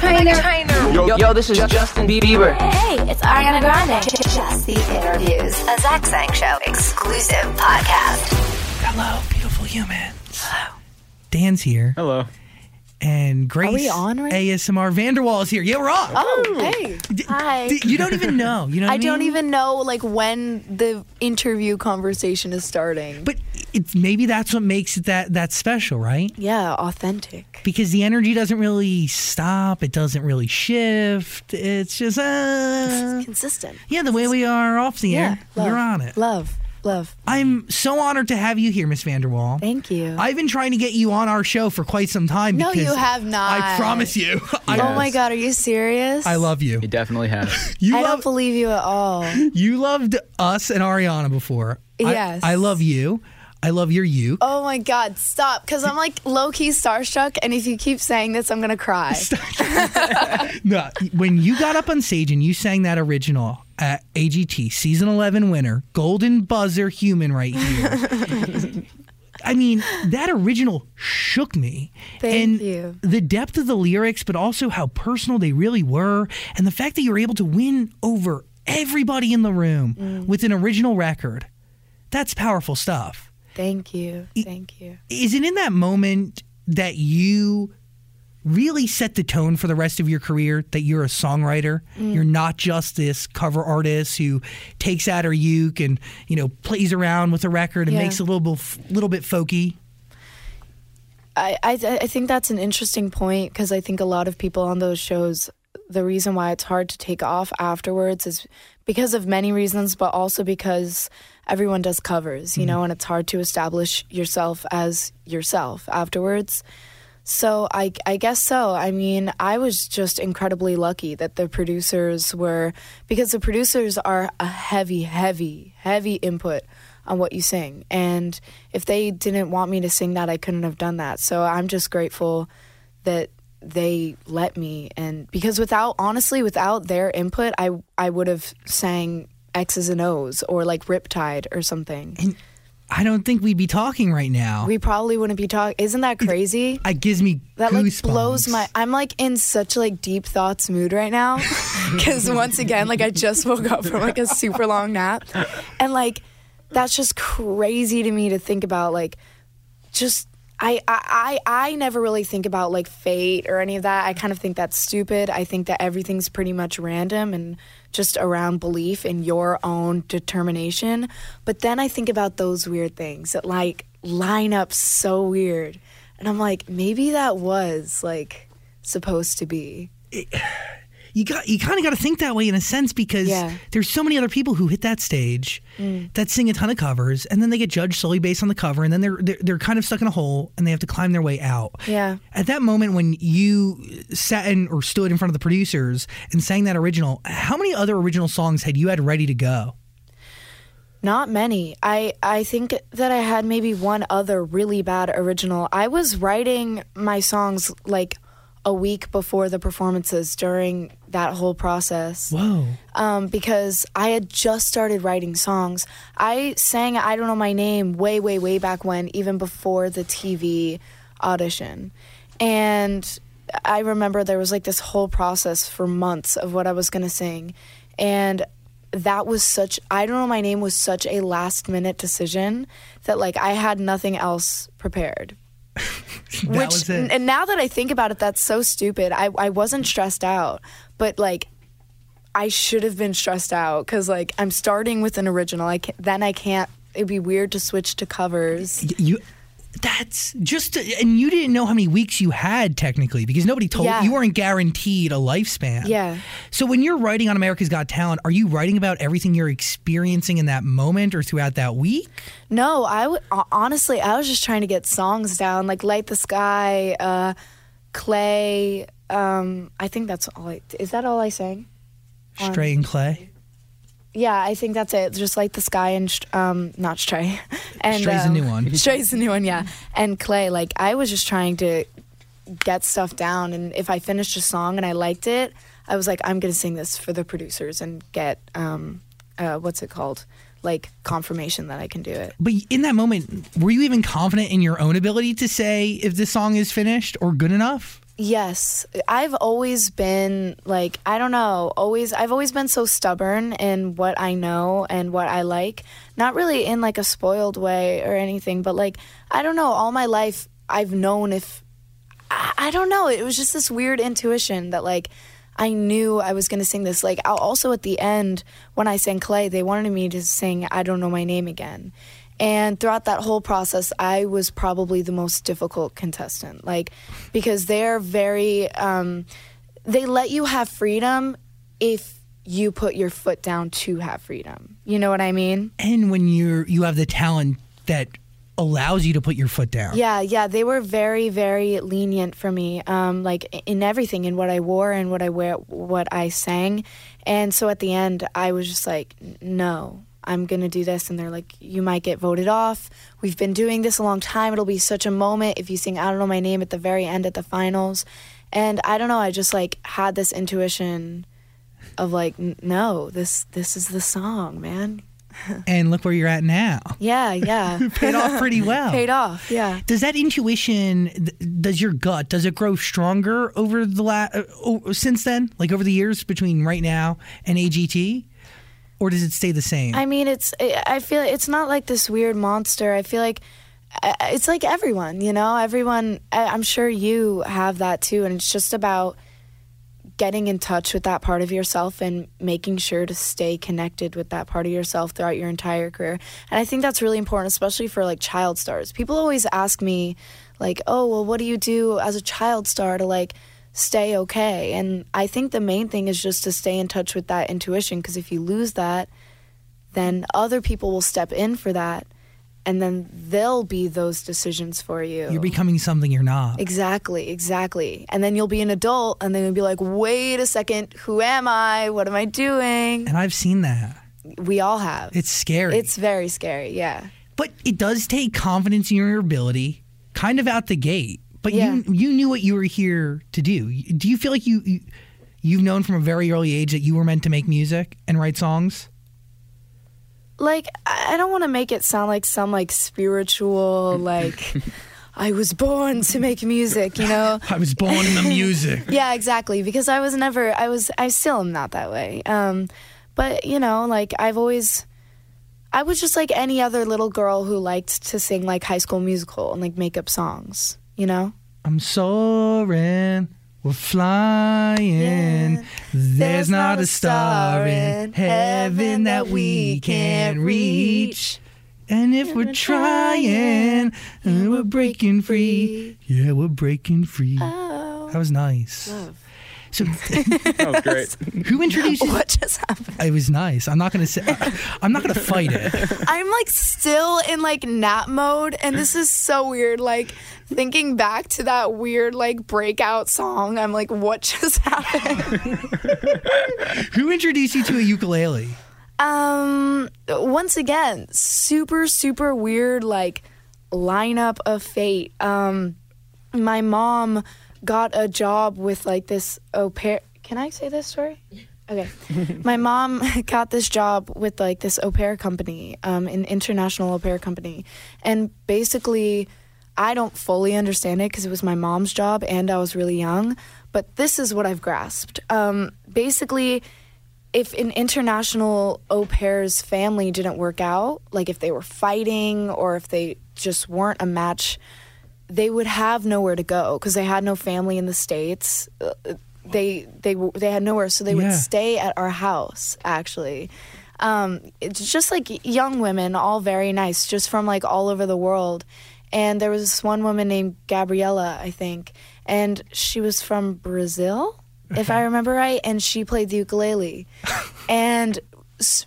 Trainer. Yo, yo, this is Justin Bieber. Hey, it's Ariana Grande. Just the interviews, a Zach Sang Show exclusive podcast. Hello, beautiful humans. Hello. Dan's here. Hello. And Grace we on right- ASMR VanderWaal is here. Yeah, we're on. Oh, hey. D- Hi. d- you don't even know. You know what I, I don't even know like when the interview conversation is starting. But it's maybe that's what makes it that that special, right? yeah, authentic. Because the energy doesn't really stop. It doesn't really shift. It's just uh, Consistent. yeah, the way we are off the Yeah, air. love, We're on it. Love, love. I'm so honored to have you here, Miss VanderWaal. Thank you. I've been trying to get you on our show for quite some time. No, because you have not. I promise you. I, Oh my god, are you serious? I love you. You definitely have. You I love, don't believe you at all. You loved us and Ariana before. I- Yes. I, love you. I love your you. Oh my god, stop. Because I'm like low key starstruck, and if you keep saying this, I'm gonna cry. No, when you got up on stage and you sang that original at AGT, season 11 winner, Golden Buzzer Human right here. I mean, that original shook me. Thank and you. The depth of the lyrics, but also how personal they really were, and the fact that you were able to win over everybody in the room Mm. with an original record. That's powerful stuff. Thank you. Thank you. is it in that moment that you really set the tone for the rest of your career that you're a songwriter Mm. you're not just this cover artist who takes out her uke and you know plays around with a record and Yeah. makes it a little bit little bit folky I, I I think that's an interesting point because I think a lot of people on those shows, the reason why it's hard to take off afterwards is because of many reasons, but also because everyone does covers, you mm-hmm. know, and it's hard to establish yourself as yourself afterwards. So I I guess so. I mean, I was just incredibly lucky that the producers were because the producers are a heavy, heavy, heavy input on what you sing. And if they didn't want me to sing that, I couldn't have done that. So I'm just grateful that they let me and because without honestly without their input, I I would have sang X's and O's or like Riptide or something. and i don't think we'd be talking right now We probably wouldn't be talking. Isn't that crazy? it gives me That like blows my. I'm like in such like deep thoughts mood right now, because once again, like I just woke up from like a super long nap, and like that's just crazy to me to think about. Like, just I I I never really think about like fate or any of that. I kind of think that's stupid. I think that everything's pretty much random and just around belief in your own determination. But then I think about those weird things that like line up so weird. And I'm like, maybe that was like supposed to be. You got you kind of got to think that way in a sense because Yeah. there's so many other people who hit that stage Mm. that sing a ton of covers and then they get judged solely based on the cover and then they're, they're they're kind of stuck in a hole and they have to climb their way out. Yeah. At that moment when you sat in or stood in front of the producers and sang that original, how many other original songs had you had ready to go? Not many. I I think that I had maybe one other really bad original. I was writing my songs like a week before the performances during that whole process. Whoa. um, because I had just started writing songs. I sang I Don't Know My Name way, way, way back when, even before the TV audition. And I remember there was like this whole process for months of what I was going to sing. And that was such, I Don't Know My Name was such a last minute decision that like I had nothing else prepared. Which, and now that I think about it, that's so stupid. I, I wasn't stressed out, but like, I should have been stressed out because like I'm starting with an original. I can then I can't. It'd be weird to switch to covers. you that's just and you didn't know how many weeks you had technically because nobody told Yeah. you weren't guaranteed a lifespan. Yeah. So when you're writing on America's Got Talent, are you writing about everything you're experiencing in that moment or throughout that week? No, I w- honestly I was just trying to get songs down like Light the Sky, uh, Clay. Um, I think that's all. I, is that all I sang? Stray and Clay. Yeah, I think that's it. Just like the Sky and um, not Stray. And Stray's a um, new one. Stray's the new one, yeah. And Clay, like I was just trying to get stuff down, and if I finished a song and I liked it, I was like, I'm gonna sing this for the producers and get um, uh, what's it called, like confirmation that I can do it. But in that moment, were you even confident in your own ability to say if this song is finished or good enough? Yes, I've always been like I don't know, always I've always been so stubborn in what I know and what I like. Not really in like a spoiled way or anything, but like I don't know, all my life I've known if I, I don't know, it was just this weird intuition that like I knew I was going to sing this. Like also at the end when I sang Clay, they wanted me to sing I don't know my name again. And throughout that whole process, I was probably the most difficult contestant. Like, because they're very, um, they let you have freedom if you put your foot down to have freedom. You know what I mean? And when you're you have the talent that allows you to put your foot down. Yeah, yeah, they were very, very lenient for me, um, like in everything, in what I wore and what I wear, what I sang, and so at the end, I was just like, no, I'm gonna do this, and they're like, you might get voted off. We've been doing this a long time. It'll be such a moment if you sing I don't know my name at the very end at the finals, and I don't know. I just like had this intuition of like, "N- no, this this is the song, man. And look where you're at now. Yeah, yeah, Paid off pretty well. paid off. Yeah. Does that intuition, th- does your gut, does it grow stronger over the last, uh, since then, like over the years between right now and AGT, or does it stay the same? I mean, it's. I feel it's not like this weird monster. I feel like it's like everyone, you know. Everyone. I'm sure you have that too, and it's just about getting in touch with that part of yourself and making sure to stay connected with that part of yourself throughout your entire career. And I think that's really important, especially for like child stars. People always ask me, like, "Oh, well, what do you do as a child star to like?" Stay okay and i think the main thing is just to stay in touch with that intuition because if you lose that then other people will step in for that and then they'll be those decisions for you. You're becoming something you're not. Exactly, exactly. And then you'll be an adult and then you'll be like, wait a second, who am I? What am I doing? And I've seen that. We all have. It's scary. It's very scary, yeah. but it does take confidence in your ability, kind of out the gate. But Yeah. you you knew what you were here to do. Do you feel like you, you you've known from a very early age that you were meant to make music and write songs? Like, I don't want to make it sound like some like spiritual, like, I was born to make music, you know? I was born in the music. Yeah, exactly. Because I was never, I was, I still am not that way. Um, but you know, like I've always, I was just like any other little girl who liked to sing like High School Musical and like make up songs. You know? I'm soaring, we're flying. There's, not a star in heaven that we can't reach. And if we're trying, and we're breaking free. Yeah, we're breaking free. Oh, That was nice. So, That was great. who introduced you? what just happened? It was nice. I'm not gonna say. I'm not gonna fight it. I'm like still in like nap mode, and this is so weird. Like thinking back to that weird like breakout song, I'm like, what just happened? Who introduced you to a ukulele? Um, once again, super super weird like lineup of fate. Um, my mom got a job with like this au pair. Can I say this story? Okay. my mom got this job with like this au pair company, um, an international au pair company, and basically. I don't fully understand it because it was my mom's job and I was really young, but this is what I've grasped. Um, basically, if an international au pair's family didn't work out, like if they were fighting or if they just weren't a match, they would have nowhere to go because they had no family in the states. Uh, They they they had nowhere, so they Yeah. would stay at our house. Actually, um, it's just like young women, all very nice, just from like all over the world. And there was this one woman named Gabriella, I think, and she was from Brazil, if I remember right, and she played the ukulele. and s-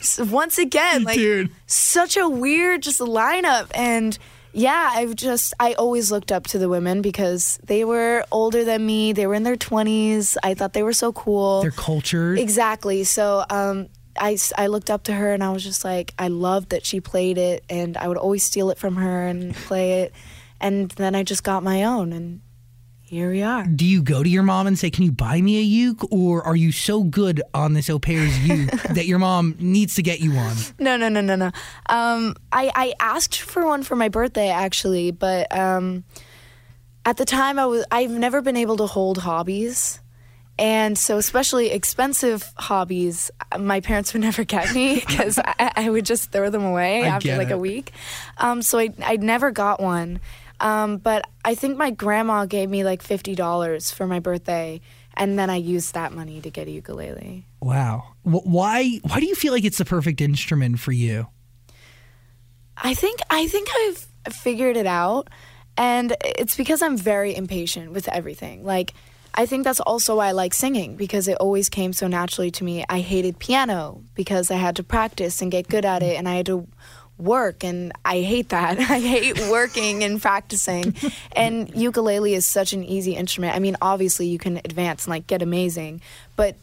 s- once again, like Dude. such a weird just lineup and yeah i've just i always looked up to the women because they were older than me they were in their 20s i thought they were so cool Their culture. exactly so um I, I looked up to her and I was just like, I loved that she played it, and I would always steal it from her and play it. And then I just got my own, and here we are. Do you go to your mom and say, "Can you buy me a uke?" Or are you so good on this au pair's uke that your mom needs to get you one? No, no, no, no, no. Um, I, I asked for one for my birthday actually, but um, at the time I was I've never been able to hold hobbies. And so, especially expensive hobbies, my parents would never get me because I, I would just throw them away I after like it. a week. Um, so I, I never got one. Um, but I think my grandma gave me like fifty dollars for my birthday, and then I used that money to get a ukulele. Wow. Why? Why do you feel like it's the perfect instrument for you? I think I think I've figured it out, and it's because I'm very impatient with everything. Like, I think that's also why I like singing because it always came so naturally to me. I hated piano because I had to practice and get good at it, and I had to work, and I hate that. I hate working and practicing. And ukulele is such an easy instrument. I mean, obviously you can advance and like get amazing, but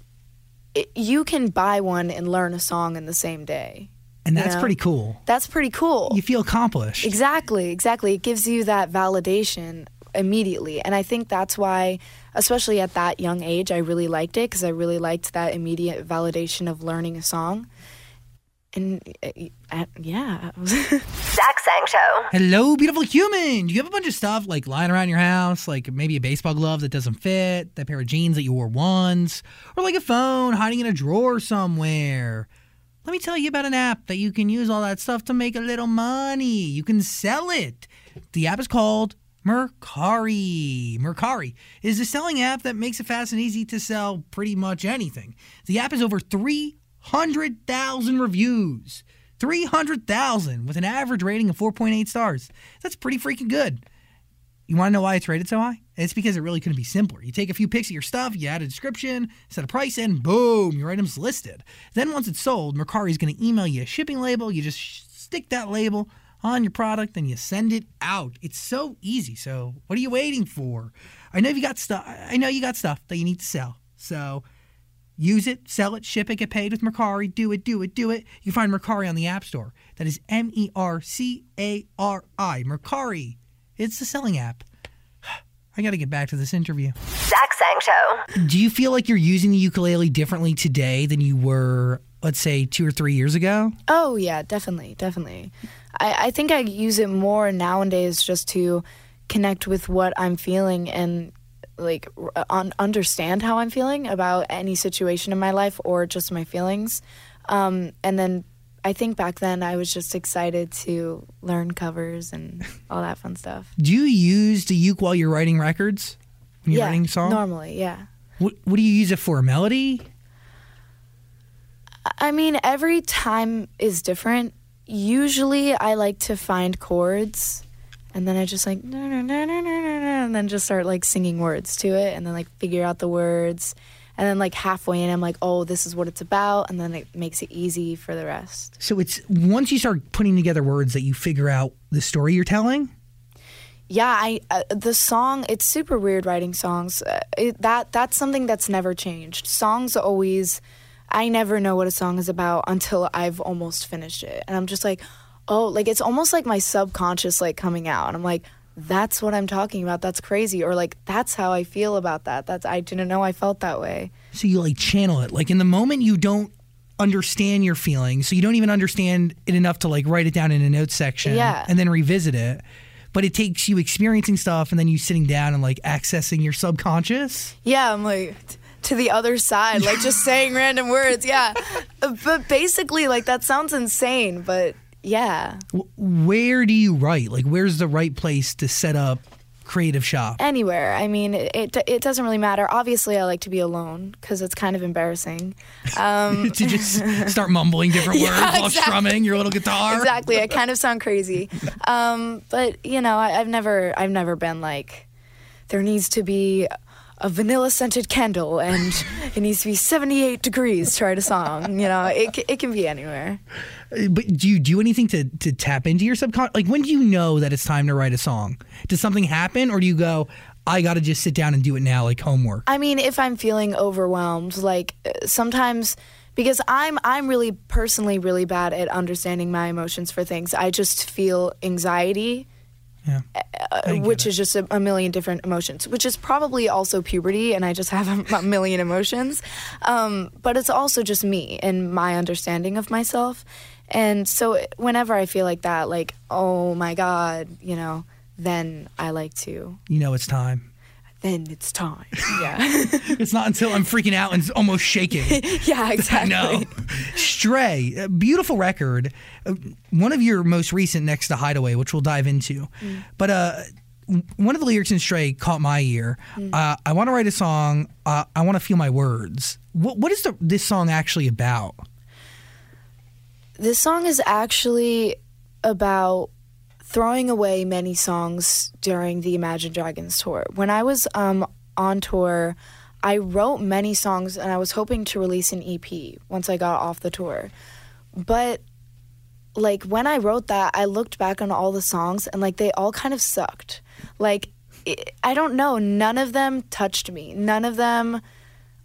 it, you can buy one and learn a song in the same day. And You that's know? pretty cool. That's pretty cool. You feel accomplished. Exactly, exactly. It gives you that validation immediately. And I think that's why, especially at that young age, I really liked it because I really liked that immediate validation of learning a song. And uh, uh, yeah. Zach Sang Show. Hello, beautiful human. Do you have a bunch of stuff like lying around your house, like maybe a baseball glove that doesn't fit, that pair of jeans that you wore once, or like a phone hiding in a drawer somewhere? Let me tell you about an app that you can use all that stuff to make a little money. You can sell it. The app is called Mercari. Mercari is a selling app that makes it fast and easy to sell pretty much anything. The app is over 300,000 reviews. 300,000 with an average rating of 4.8 stars. That's pretty freaking good. You want to know why it's rated so high? It's because it really couldn't be simpler. You take a few pics of your stuff, you add a description, set a price, and boom, your item's listed. Then once it's sold, Mercari is going to email you a shipping label. You just sh- stick that label on your product and you send it out. It's so easy. So what are you waiting for? I know you got stuff. I know you got stuff that you need to sell. So Use it, sell it, ship it, get paid with Mercari. Do it, do it, do it. You can find Mercari on the App Store. That is M E R C A R I. Mercari. It's the selling app. I got to get back to this interview. Zach Sang Show. Do you feel like you're using the ukulele differently today than you were, let's say, two or three years ago? Oh yeah, definitely, definitely. I, I think I use it more nowadays just to connect with what I'm feeling and like un- understand how I'm feeling about any situation in my life or just my feelings. Um, and then I think back then I was just excited to learn covers and all that fun stuff. Do you use the uke while you're writing records? When you're yeah, writing songs? normally, yeah. What, what do you use it for? A melody? I mean, every time is different. Usually, I like to find chords, and then I just like "Na, na, na, na, na, na, na," and then just start like singing words to it, and then like figure out the words, and then like halfway in, I'm like, oh, this is what it's about, and then it makes it easy for the rest. So it's once you start putting together words that you figure out the story you're telling? Yeah, I uh, the song. It's super weird writing songs. Uh, it, that that's something that's never changed. Songs always. I never know what a song is about until I've almost finished it, and I'm just like, oh, like it's almost like my subconscious like coming out, and I'm like, that's what I'm talking about. That's crazy, or like that's how I feel about that. That's I didn't know I felt that way. So you like channel it. Like in the moment you don't understand your feelings, so you don't even understand it enough to like write it down in a notes section Yeah. and then revisit it. But it takes you experiencing stuff and then you sitting down and like accessing your subconscious. Yeah, I'm like t- to the other side, like just saying random words. Yeah, but basically, like that sounds insane, but yeah. Where do you write? Like where's the right place to set up creative shop? anywhere. I mean, it it, it doesn't really matter. Obviously, I like to be alone because it's kind of embarrassing. Um, to just start mumbling different words Yeah, while exactly. strumming your little guitar. exactly, I kind of sound crazy. Um, but you know, I, I've never I've never been like there needs to be a vanilla scented candle and it needs to be 78 degrees to write a song. You know, it it can be anywhere. But do you do anything to to tap into your subconscious? Like when do you know that it's time to write a song? Does something happen, or do you go, I got to just sit down and do it now, like homework? I mean, if I'm feeling overwhelmed, like uh, sometimes because I'm I'm really personally really bad at understanding my emotions for things. I just feel anxiety, Yeah. uh, which is just a, a million different emotions, which is probably also puberty, and I just have a, a million emotions. Um, but it's also just me and my understanding of myself. And so whenever I feel like that, like oh my god, you know, then I like to. You know it's time. Then it's time. Yeah. It's not until I'm freaking out and almost shaking. yeah, exactly. know. Stray, a beautiful record. Uh, One of your most recent next to Hideaway, which we'll dive into. But uh, one of the lyrics in Stray caught my ear. Uh, I want to write a song. Uh, I want to feel my words. What, what is the, this song actually about? This song is actually about throwing away many songs during the Imagine Dragons tour. When I was um, on tour, I wrote many songs and I was hoping to release an EP once I got off the tour. But like when I wrote that, I looked back on all the songs and like they all kind of sucked. Like it, I don't know, none of them touched me. None of them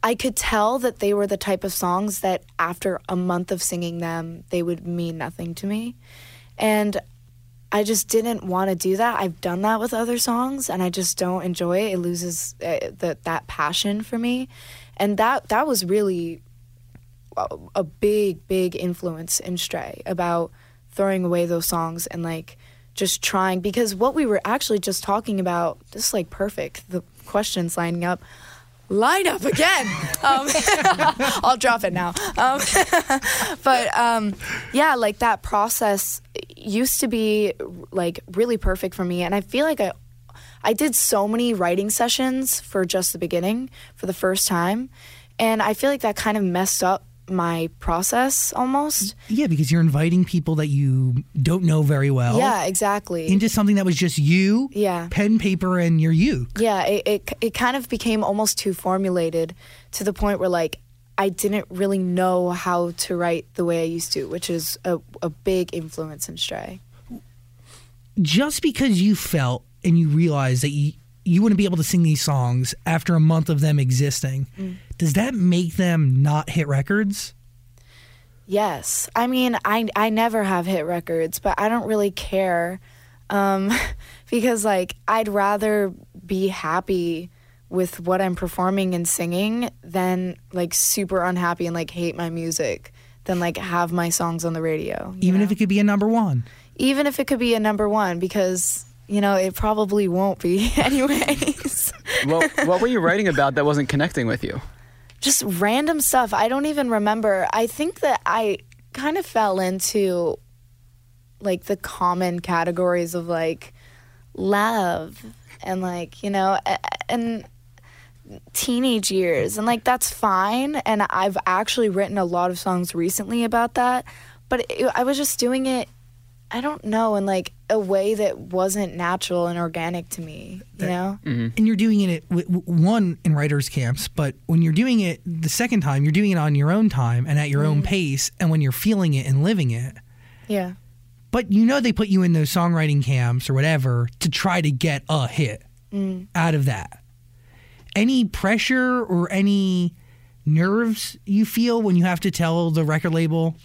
I could tell that they were the type of songs that after a month of singing them, they would mean nothing to me. And I just didn't want to do that. I've done that with other songs and I just don't enjoy it. It loses uh, the, that passion for me. And that that was really a, big big influence in Stray about throwing away those songs and like just trying because what we were actually just talking about this is like perfect. The questions lining up line up again. Um, I'll drop it now. Um, but um, yeah, like that process used to be like really perfect for me, and I feel like I I did so many writing sessions for just the beginning for the first time, and I feel like that kind of messed up my process almost. Yeah, because you're inviting people that you don't know very well Yeah, exactly. into something that was just you, Yeah. pen, paper, and your you. Yeah, it, it it kind of became almost too formulated to the point where like I didn't really know how to write the way I used to, which is a, a big influence in Stray. just because you felt and you realized that you you wouldn't be able to sing these songs after a month of them existing, mm. Does that make them not hit records? Yes, I mean I I never have hit records, but I don't really care, um, because like I'd rather be happy with what I'm performing and singing than like super unhappy and like hate my music than like have my songs on the radio. Even know? if it could be a number one. even if it could be a number one because you know it probably won't be anyways what, what were you writing about that wasn't connecting with you? Just random stuff. I don't even remember. I think that i kind of fell into like the common categories of like love and like you know and teenage years. And like that's fine. And i've actually written a lot of songs recently about that. But it, i was just doing it i don't know in like a way that wasn't natural and organic to me you know mm-hmm. And you're doing it, w- w- one, in writers' camps, but when you're doing it the second time, you're doing it on your own time and at your own mm-hmm. pace and when you're feeling it and living it. yeah But you know they put you in those songwriting camps or whatever to try to get a hit mm. out of that. Any pressure or any nerves you feel when you have to tell the record label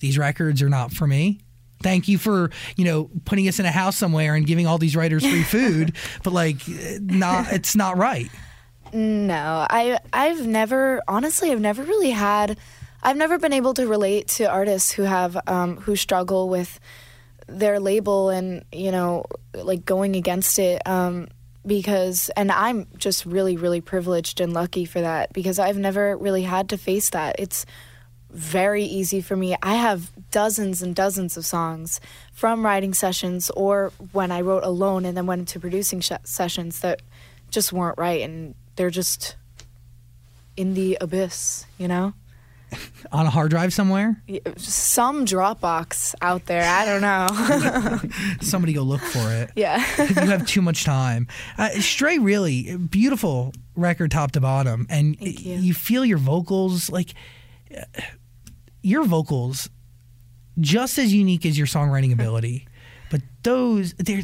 these records are not for me? Thank you for, you know, putting us in a house somewhere and giving all these writers free food, but like not it's not right. No, I I've never honestly I've never really had I've never been able to relate to artists who have um, who struggle with their label and you know like going against it um, because and I'm just really really privileged and lucky for that because I've never really had to face that. It's very easy for me. I have dozens and dozens of songs from writing sessions or when I wrote alone and then went into producing sh- sessions that just weren't right and they're just in the abyss, you know? On a hard drive somewhere, Some Dropbox out there, I don't know. somebody go look for it. yeah. you have too much time. Uh, Stray really beautiful record top to bottom, and Thank you. feel your vocals like uh, your vocals just as unique as your songwriting ability, but those there.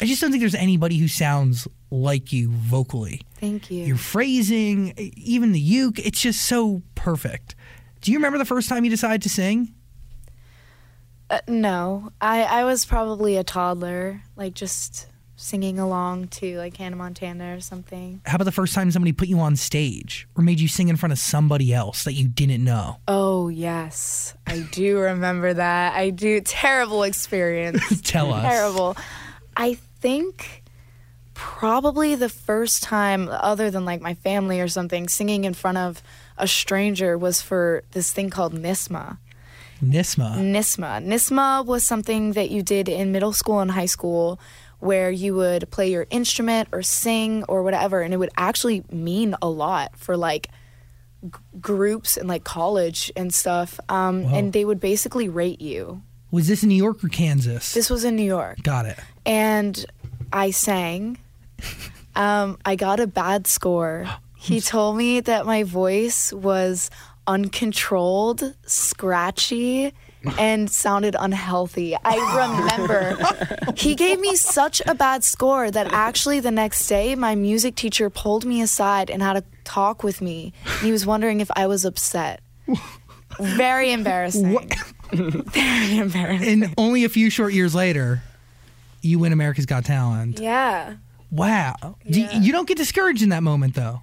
I just don't think there's anybody who sounds like you vocally. Thank you. Your phrasing, even the uke, it's just so perfect. Do you remember the first time you decided to sing? Uh, no, I, I was probably a toddler, like just singing along to like Hannah Montana or something. How about the first time somebody put you on stage or made you sing in front of somebody else that you didn't know? Oh, yes. I do remember that. I do. Terrible experience. Tell us. Terrible. I think probably the first time, other than like my family or something, singing in front of a stranger was for this thing called NYSSMA. NYSSMA. NYSSMA. NYSSMA was something that you did in middle school and high school where you would play your instrument or sing or whatever, and it would actually mean a lot for like g- groups and like college and stuff. Um, and they would basically rate you. Was this in New York or Kansas? This was in New York. Got it. and I sang. Um, I got a bad score. He told me that my voice was uncontrolled, scratchy, and sounded unhealthy. I remember he gave me such a bad score that actually the next day my music teacher pulled me aside and had a talk with me. He was wondering if I was upset. Very embarrassing. Very embarrassing. And only a few short years later, you win America's Got Talent. Yeah. Wow. Do you, you don't get discouraged in that moment, though.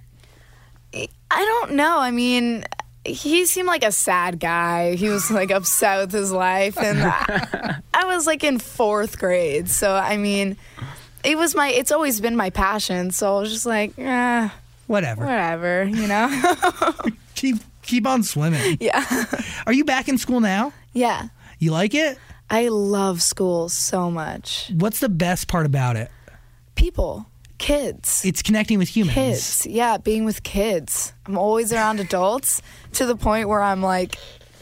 I don't know. I mean, he seemed like a sad guy. He was like upset with his life, and I, I was like in fourth grade. So I mean, it was my. It's always been my passion. So I was just like, eh, Whatever. whatever, you know. Keep keep on swimming. yeah, Are you back in school now? yeah. You like it? I love school so much. What's the best part about it? People, kids. It's connecting with humans. kids. Yeah, being with kids. I'm always around adults to the point where I'm like,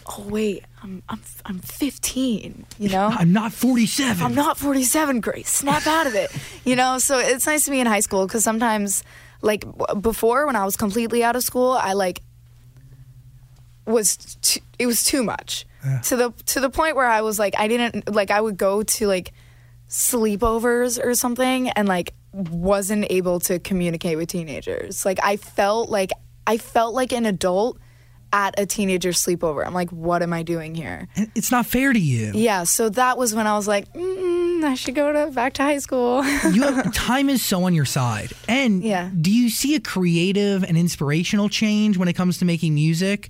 oh wait, I'm I'm I'm 15. You know, I'm not 47. I'm not 47. Great, snap out of it. You know, so it's nice to be in high school because sometimes, like before when I was completely out of school, I like was it was too much to the to the point where I was like I didn't like I would go to like sleepovers or something and like wasn't able to communicate with teenagers. Like I felt like I felt like an adult at a teenager sleepover. I'm like, what am I doing here? It's not fair to you. Yeah, so that was when I was like, I should go to back to high school. you have, time is so on your side. And Yeah. do you see a creative and inspirational change when it comes to making music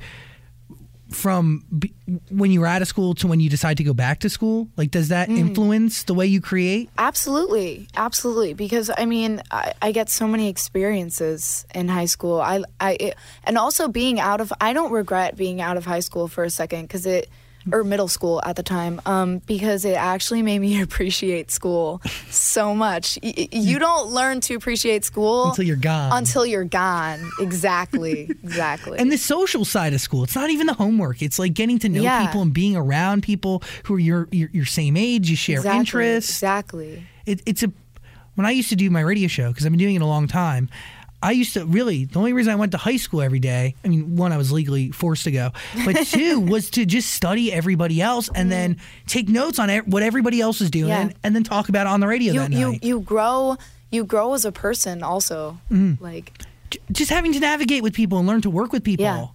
from b- when you were out of school to when you decide to go back to school? Like, does that Mm. influence the way you create? absolutely, absolutely. Because I mean, I, I get so many experiences in high school. I, I, it, and also being out of. I don't regret being out of high school for a second because it. Or middle school at the time, um, because it actually made me appreciate school so much. Y- you don't learn to appreciate school Until you're gone. Until you're gone. Exactly. Exactly. and the social side of school, it's not even the homework. It's like getting to know Yeah. people and being around people who are your your, your same age. You share exactly, interests. Exactly. it, it's a when I used to do my radio show because I've been doing it a long time. I used to really the only reason I went to high school every day. I mean, one I was legally forced to go, but two was to just study everybody else and then mm-hmm. take notes on what everybody else is doing Yeah. and then talk about it on the radio You that you night. you grow you grow as a person also. Mm-hmm. Like just having to navigate with people and learn to work with people. Yeah.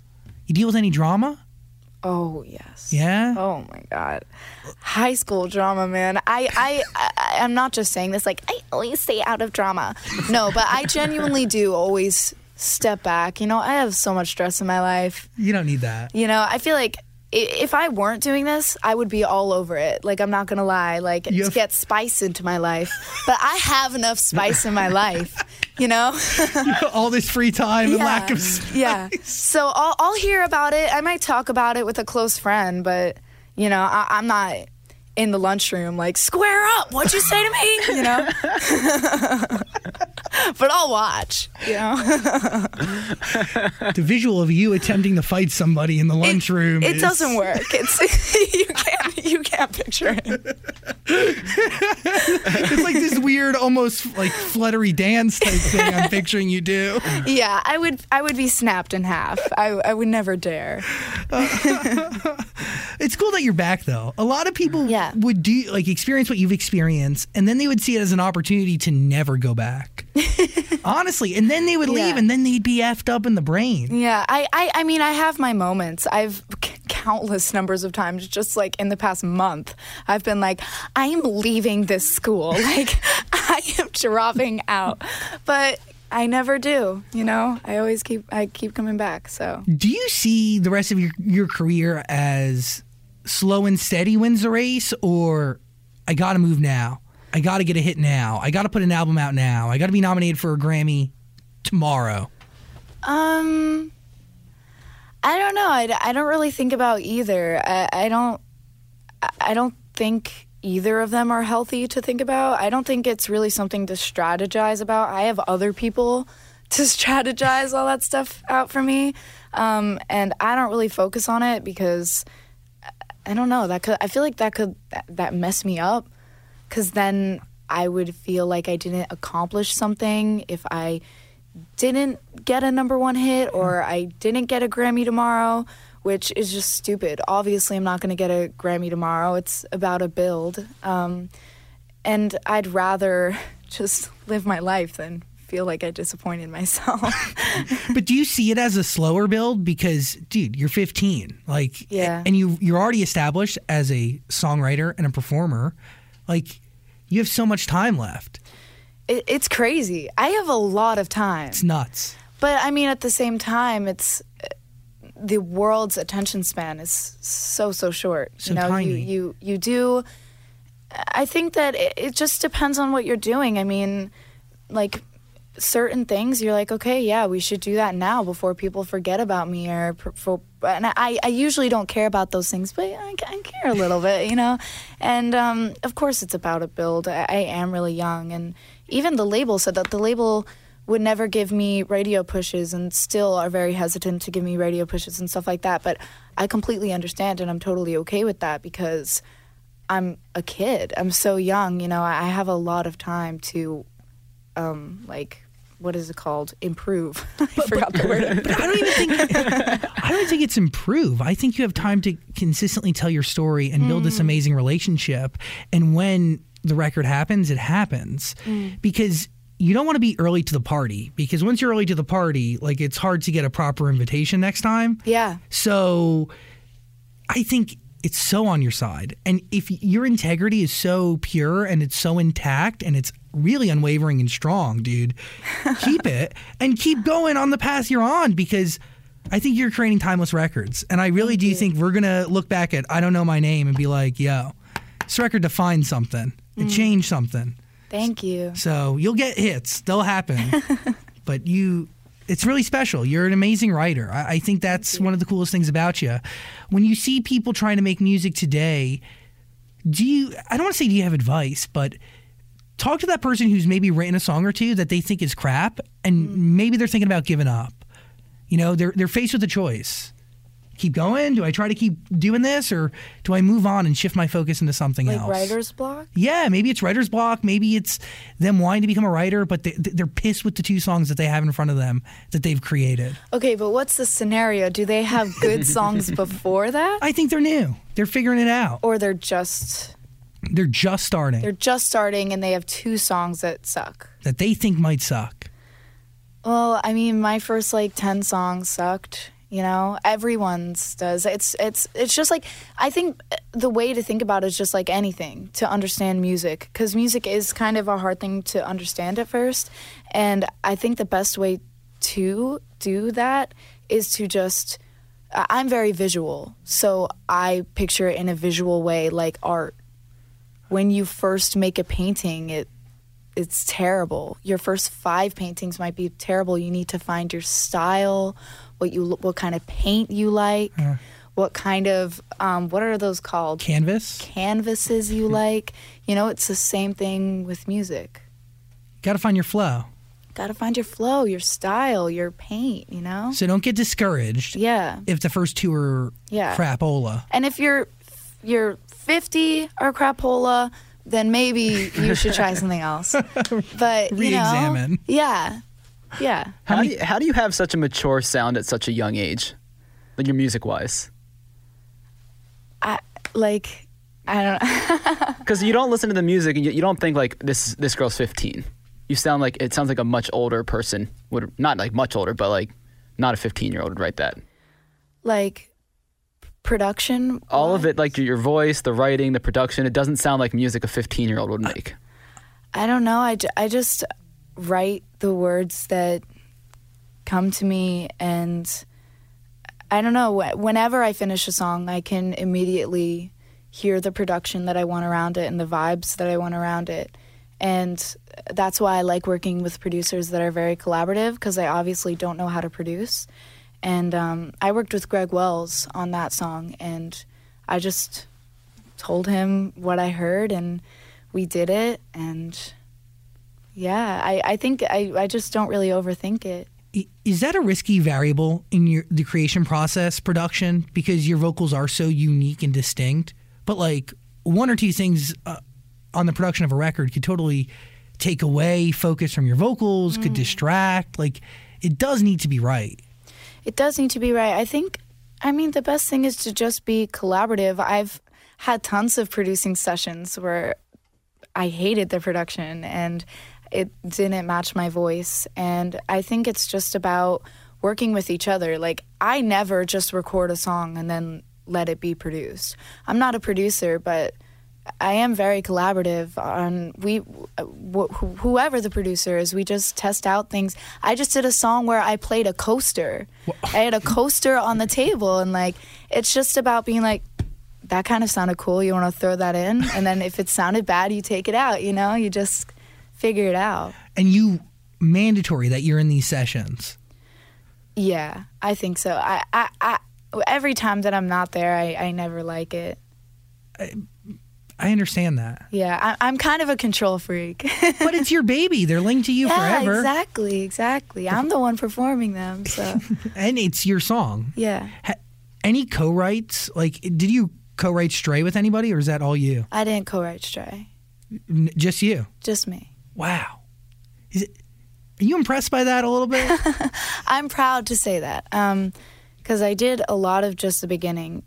You deal with any drama? Oh yes. Yeah. Oh my god. High school drama, man. I, I I I'm not just saying this like I always stay out of drama. No, but I genuinely do always step back. You know, I have so much stress in my life. You don't need that. You know, I feel like if I weren't doing this, I would be all over it. Like I'm not gonna lie, like You to have- get spice into my life. But I have enough spice in my life, you know. All this free time and lack of space. yeah. So I'll I'll hear about it. I might talk about it with a close friend, but you know, I, I'm not in the lunchroom like square up. What'd you say to me? You know. but I'll watch. You know. The visual of you attempting to fight somebody in the lunchroom. It is- doesn't work. It's you can't you can't picture it. It's like this weird, almost like fluttery dance type thing. I'm picturing you do. Yeah, I would I would be snapped in half. I I would never dare. It's cool that you're back, though. A lot of people Yeah. Would do like experience what you've experienced, and then they would see it as an opportunity to never go back. Honestly, and then they would leave, Yeah. and then they'd be effed up in the brain. Yeah, I, I, I mean, I have my moments. I've c- countless numbers of times, just like in the past month, I've been like, I am leaving this school. Like, I am dropping out. But I never do, you know? I always keep, I keep coming back. So, Do you see the rest of your your career as slow and steady wins the race, or I got to move now? I got to get a hit now. I got to put an album out now. I got to be nominated for a Grammy tomorrow. Um, I don't know. I, I don't really think about either. I, I don't. I- don't think either of them are healthy to think about. I don't think it's really something to strategize about. I have other people to strategize all that stuff out for me, um, and I don't really focus on it because I don't know. That could. I feel like that could that, that mess me up because then I would feel like I didn't accomplish something if I didn't get a number one hit or I didn't get a Grammy tomorrow, which is just stupid. Obviously, I'm not going to get a Grammy tomorrow. It's about a build. Um, and I'd rather just live my life than feel like I disappointed myself. But do you see it as a slower build? Because, dude, you're 15, like, Yeah. and you you're already established as a songwriter and a performer. Like, you have so much time left. it, it's crazy. I have a lot of time. It's nuts. But I mean, at the same time, it's uh, the world's attention span is so so short. So you know, tiny. you you you do. I think that it, it just depends on what you're doing. I mean, like certain things, you're like, okay, yeah, we should do that now before people forget about me or for. And I, I usually don't care about those things, but I, I care a little bit, you know. And um, of course, it's about a build. I, I am really young, and even the label said that the label would never give me radio pushes and still are very hesitant to give me radio pushes and stuff like that. But I completely understand and I'm totally okay with that because I'm a kid. I'm so young, you know, I have a lot of time to um like what is it called? Improve. I forgot the word. But I don't even think I don't think it's improve. I think you have time to consistently tell your story and build this mm. amazing relationship. And when the record happens, it happens mm. because you don't want to be early to the party because once you're early to the party, like it's hard to get a proper invitation next time. Yeah. So I think it's so on your side. And if your integrity is so pure and it's so intact and it's really unwavering and strong, dude, keep it and keep going on the path you're on because I think you're creating timeless records. And I really do think we're going to look back at I Don't Know My Name and be like, yo, this record defined something, it mm. changed something. Thank you. So you'll get hits, they'll happen. but you, it's really special. You're an amazing writer. I, I think that's one of the coolest things about you. When you see people trying to make music today, do you, I don't want to say do you have advice, but talk to that person who's maybe written a song or two that they think is crap and mm-hmm. maybe they're thinking about giving up. You know, they're, they're faced with a choice. Keep going? Do I try to keep doing this or do I move on and shift my focus into something Like else? writer's block? Yeah, maybe it's writer's block. Maybe it's them wanting to become a writer, but they, they're pissed with the two songs that they have in front of them that they've created. Okay, but what's the scenario? Do they have good songs before that? I think they're new. They're figuring it out. Or they're just They're just starting they're just starting and they have two songs that suck. that they think might suck. Well, I mean, my first like 10 songs sucked, you know. Everyone's does. It's it's it's just like I think the way to think about it is just like anything to understand music cuz music is kind of a hard thing to understand at first, and I think the best way to do that is to just I'm very visual, so I picture it in a visual way like art. When you first make a painting, it it's terrible. Your first five paintings might be terrible. You need to find your style, what you what kind of paint you like, what kind of um, what are those called? Canvas, Canvases you like. You know, it's the same thing with music. got to find your flow. Got to find your flow, your style, your paint. You know. So don't get discouraged Yeah, if the first two are Yeah. crapola. and if you're you're 50 or crapola, then maybe you should try something else. But you know, Re-examine. yeah, yeah. How do, you, how do you have such a mature sound at such a young age? Like your music wise? I like I don't Because you don't listen to the music and you, you don't think like this this girl's 15. You sound like it sounds like a much older person would not like much older, but like not a 15 year old would write that. like production. All of it, like your, your voice, the writing, the production, it doesn't sound like music a 15 year old would make. I don't know. I, I just write the words that come to me, and I don't know. Whenever I finish a song, I can immediately hear the production that I want around it and the vibes that I want around it. And that's why I like working with producers that are very collaborative because I obviously don't know how to produce. And um, I worked with Greg Wells on that song, and I just told him what I heard, and we did it. And yeah, I, I think I, I just don't really overthink it. Is that a risky variable in your the creation process, production, because your vocals are so unique and distinct? But like one or two things uh, on the production of a record could totally take away focus from your vocals, could distract. Like it does need to be right. It does need to be right. I think, I mean, the best thing is to just be collaborative. I've had tons of producing sessions where I hated the production and it didn't match my voice. And I think it's just about working with each other. Like, I never just record a song and then let it be produced. I'm not a producer, but I am very collaborative on we wh- wh- whoever the producer is we just test out things. I just did a song where I played a coaster. I had a coaster on the table and like it's just about being like that kind of sounded cool. You want to throw that in and then if it sounded bad you take it out, you know? You just figure it out. And you mandatory that you're in these sessions. Yeah, I think so. I I, I every time that I'm not there, I, I never like it. I understand that. Yeah, I, I'm kind of a control freak. But it's your baby. They're linked to you yeah, forever. exactly, exactly. I'm the one performing them, so And it's your song. yeah. Ha- any co-writes? Like did you co-write Stray with anybody or is that all you? I didn't co-write Stray, N- just you. just me. Wow. Is it Are you impressed by that a little bit? I'm proud to say that because I did a lot of just the beginning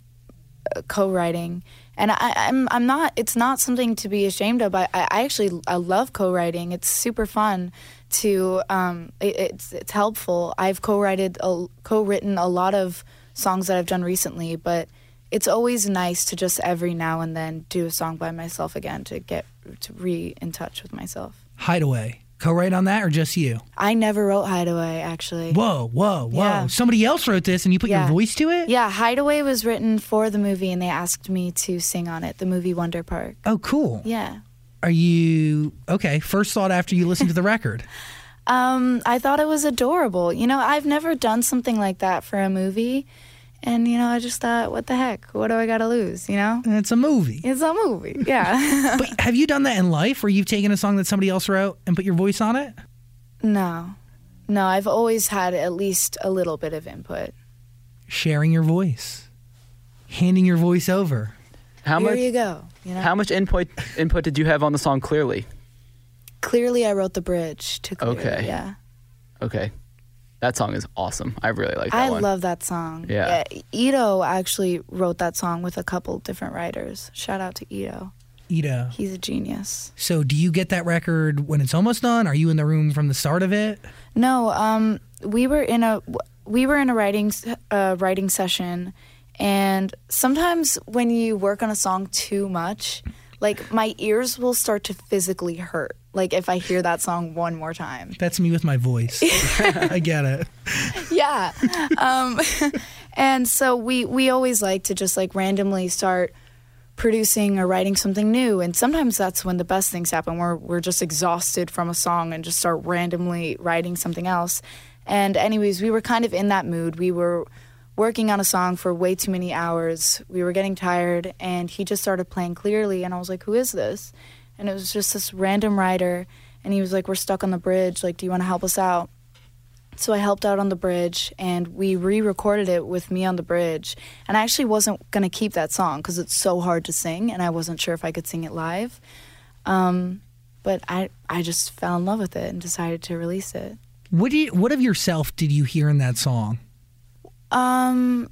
uh, co-writing, and I, I'm I'm not. It's not something to be ashamed of. I, I actually I love co-writing. It's super fun to. Um, it, it's it's helpful. I've co-written a, co-written a lot of songs that I've done recently, but it's always nice to just every now and then do a song by myself again to get to re in touch with myself. Hideaway. Co-write on that or just you? I never wrote Hideaway actually. Whoa, whoa, whoa. Yeah. Somebody else wrote this and you put Yeah. your voice to it? Yeah, Hideaway was written for the movie, and they asked me to sing on it. The movie Wonder Park. Oh, cool. Yeah. Are you okay? First thought after you listened to the record. Um, I thought it was adorable. You know, I've never done something like that for a movie, and you know, I just thought, what the heck? What do I got to lose? You know, It's a movie. it's a movie. Yeah. But have you done that in life where you've taken a song that somebody else wrote and put your voice on it? no, no. I've always had at least a little bit of input. Sharing your voice, handing your voice over. How Here much? you go. You know, How much input input did you have on the song? Clearly, clearly I wrote the bridge to clearly. Okay. Yeah. okay, that song is awesome. I really like that I one. love that song. Yeah. Ito actually wrote that song with a couple different writers. Shout out to Ito. Ito. He's a genius. So, do you get that record when it's almost done? Are you in the room from the start of it? No, um, we were in a we were in a writing uh, writing session, and sometimes when you work on a song too much, like my ears will start to physically hurt. Like if I hear that song one more time. That's me with my voice. I get it. yeah um, and so we we always like to just like randomly start producing or writing something new and sometimes that's when the best things happen we're we're just exhausted from a song and just start randomly writing something else and anyways we were kind of in that mood we were working on a song for way too many hours we were getting tired and he just started playing clearly and i was like who is this and it was just this random writer and he was like we're stuck on the bridge like do you want to help us out so I helped out on the bridge and we re recorded it with me on the bridge. And I actually wasn't going to keep that song because it's so hard to sing and I wasn't sure if I could sing it live. Um, but I, I just fell in love with it and decided to release it. What you, What of yourself did you hear in that song? Um,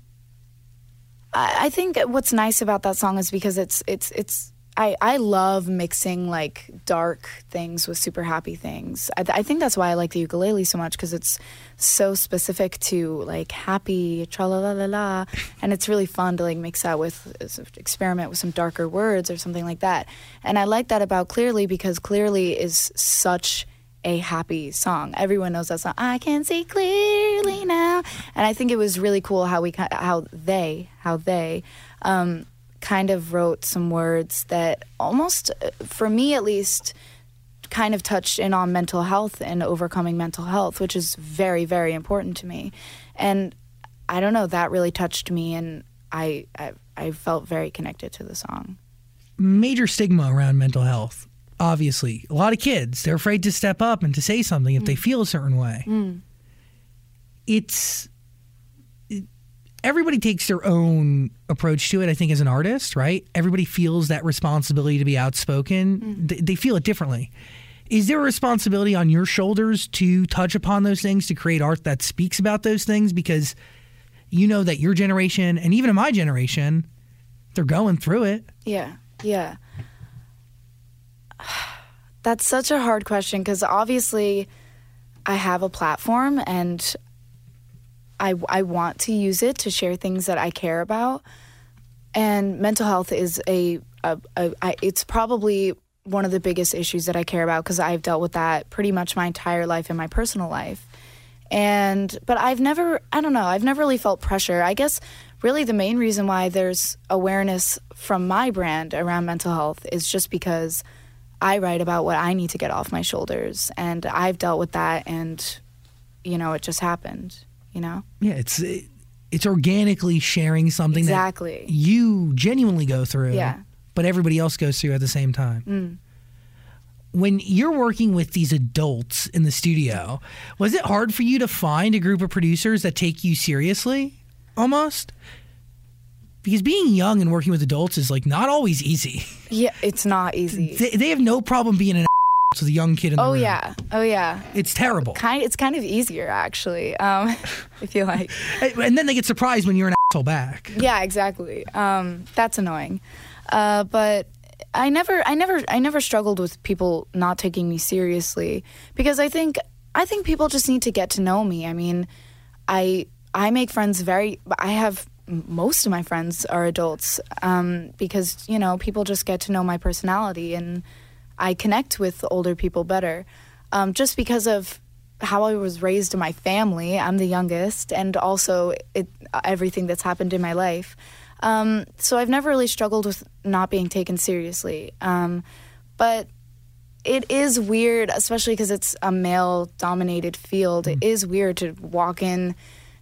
I, I think what's nice about that song is because it's it's it's I I love mixing like dark things with super happy things. I, I think that's why I like the ukulele so much because it's so specific to like happy tra la la la la, and it's really fun to like mix that with experiment with some darker words or something like that. And I like that about Clearly because Clearly is such a happy song. Everyone knows that song. I can see clearly now, and I think it was really cool how we how they how they um, kind of wrote some words that almost, uh, for me at least, kind of touched in on mental health and overcoming mental health, which is very, very important to me. And I don't know, that really touched me, and I, I, I felt very connected to the song. Major stigma around mental health. Obviously, a lot of kids they're afraid to step up and to say something if they mm. feel a certain way. Mm. It's it- everybody takes their own approach to it. I think as an artist, right? Everybody feels that responsibility to be outspoken. Mm. They, they feel it differently. Is there a responsibility on your shoulders to touch upon those things, to create art that speaks about those things? Because you know that your generation, and even in my generation, they're going through it. Yeah, yeah. That's such a hard question because obviously I have a platform and I, I want to use it to share things that I care about. And mental health is a, a, a I, it's probably one of the biggest issues that I care about because I've dealt with that pretty much my entire life in my personal life. And but I've never I don't know, I've never really felt pressure. I guess really the main reason why there's awareness from my brand around mental health is just because I write about what I need to get off my shoulders and I've dealt with that and you know, it just happened, you know? Yeah, it's it's organically sharing something Exactly. that you genuinely go through, Yeah. Mm. but everybody else goes through at the same time. When you're working with these adults in the studio, was it hard for you to find a group of producers that take you seriously? Almost? Because being young and working with adults is like not always easy. Yeah, it's not easy. They, they have no problem being an to the young kid in the Oh room. yeah. Oh yeah. It's terrible. Kind it's kind of easier actually. Um I feel like And then they get surprised when you're an asshole back. Yeah, exactly. Um, that's annoying. Uh, but I never, I never, I never struggled with people not taking me seriously because I think, I think people just need to get to know me. I mean, I, I make friends very. I have most of my friends are adults um, because you know people just get to know my personality and I connect with older people better um, just because of how I was raised in my family. I'm the youngest, and also it, everything that's happened in my life. Um, so I've never really struggled with not being taken seriously. Um, but it is weird, especially because it's a male-dominated field. It is weird to walk in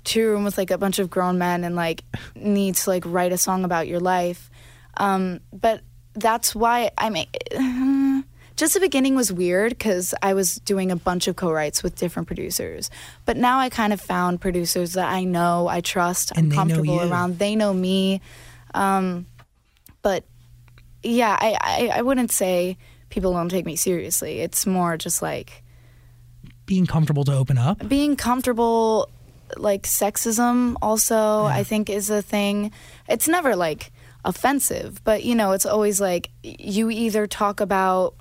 to a room with like a bunch of grown men and like need to like write a song about your life. Um, but that's why I mean, just the beginning was weird because I was doing a bunch of co-writes with different producers. But now I kind of found producers that I know, I trust, And I'm comfortable around. They know me. Um, but yeah, I, I I wouldn't say people don't take me seriously. It's more just like Being comfortable to open up. being comfortable like sexism also i think is a thing it's never like offensive but you know it's always like you either talk about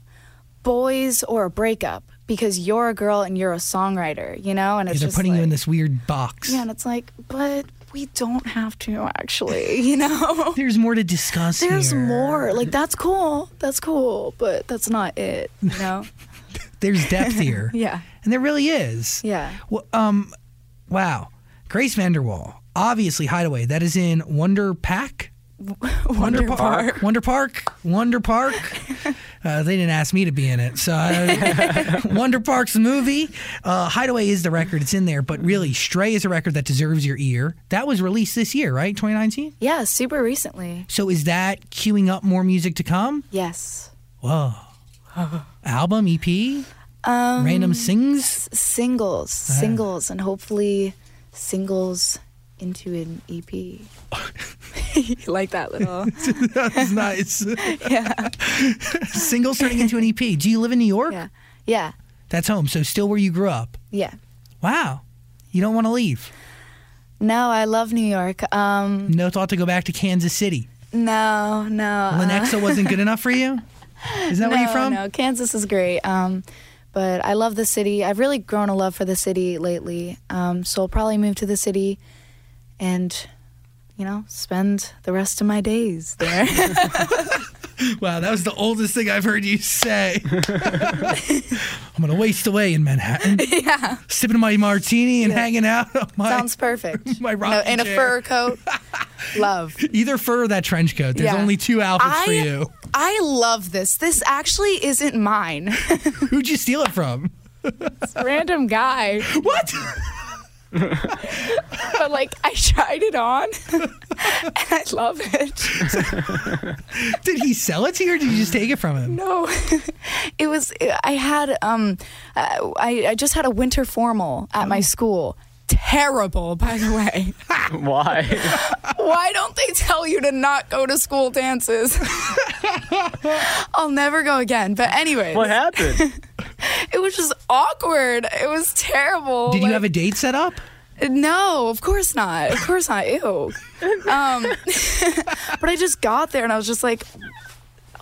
boys or a breakup because you're a girl and you're a songwriter you know and it's They're putting you in this weird box. yeah and it's like but we don't have to actually you know There's more to discuss. there's here. more like that's cool that's cool but that's not it you know There's depth here. yeah And there really is. yeah Well, um, wow. Grace VanderWaal, obviously Hideaway. That is in Wonder Pack. Wonder, Park. Wonder Park. Wonder Park. Uh, they didn't ask me to be in it, so Wonder Park's the movie. Uh, Hideaway is the record; it's in there. But really, Stray is a record that deserves your ear. That was released this year, right? 2019. yeah super recently So is that queuing up more music to come? yes Whoa. Album, EP, um random sings. singles, singles, and hopefully singles into an EP. you like that little? That's nice. yeah, Singles turning into an EP. Do you live in New York? yeah, yeah, That's home. So still where you grew up. yeah. Wow. You don't want to leave. No, I love New York. Um, No thought to go back to Kansas City. no, no. uh, Lenexa wasn't good enough for you? Is that no, where you're from? No, Kansas is great. Um, but I love the city. I've really grown a love for the city lately. Um, so I'll probably move to the city, and you know, spend the rest of my days there. Wow, that was the oldest thing I've heard you say. I'm going to waste away in Manhattan. yeah, Sipping my martini and hanging out on my, sounds perfect. my No, in a fur coat. love. Either fur or that trench coat. There's Yeah. only two outfits I for you. I love this. This actually isn't mine. Who'd you steal it from? Random guy. What? But like I tried it on and I love it. Did he sell it to you or did you just take it from him? No. It was I had um I I just had a winter formal at my school. Terrible, by the way. Why? Why don't they tell you to not go to school dances? I'll never go again. But anyway, what happened? it was just awkward. It was terrible. Did you Like- have a date set up? No, of course not. Of course not. Ew. Um, but I just got there and I was just like,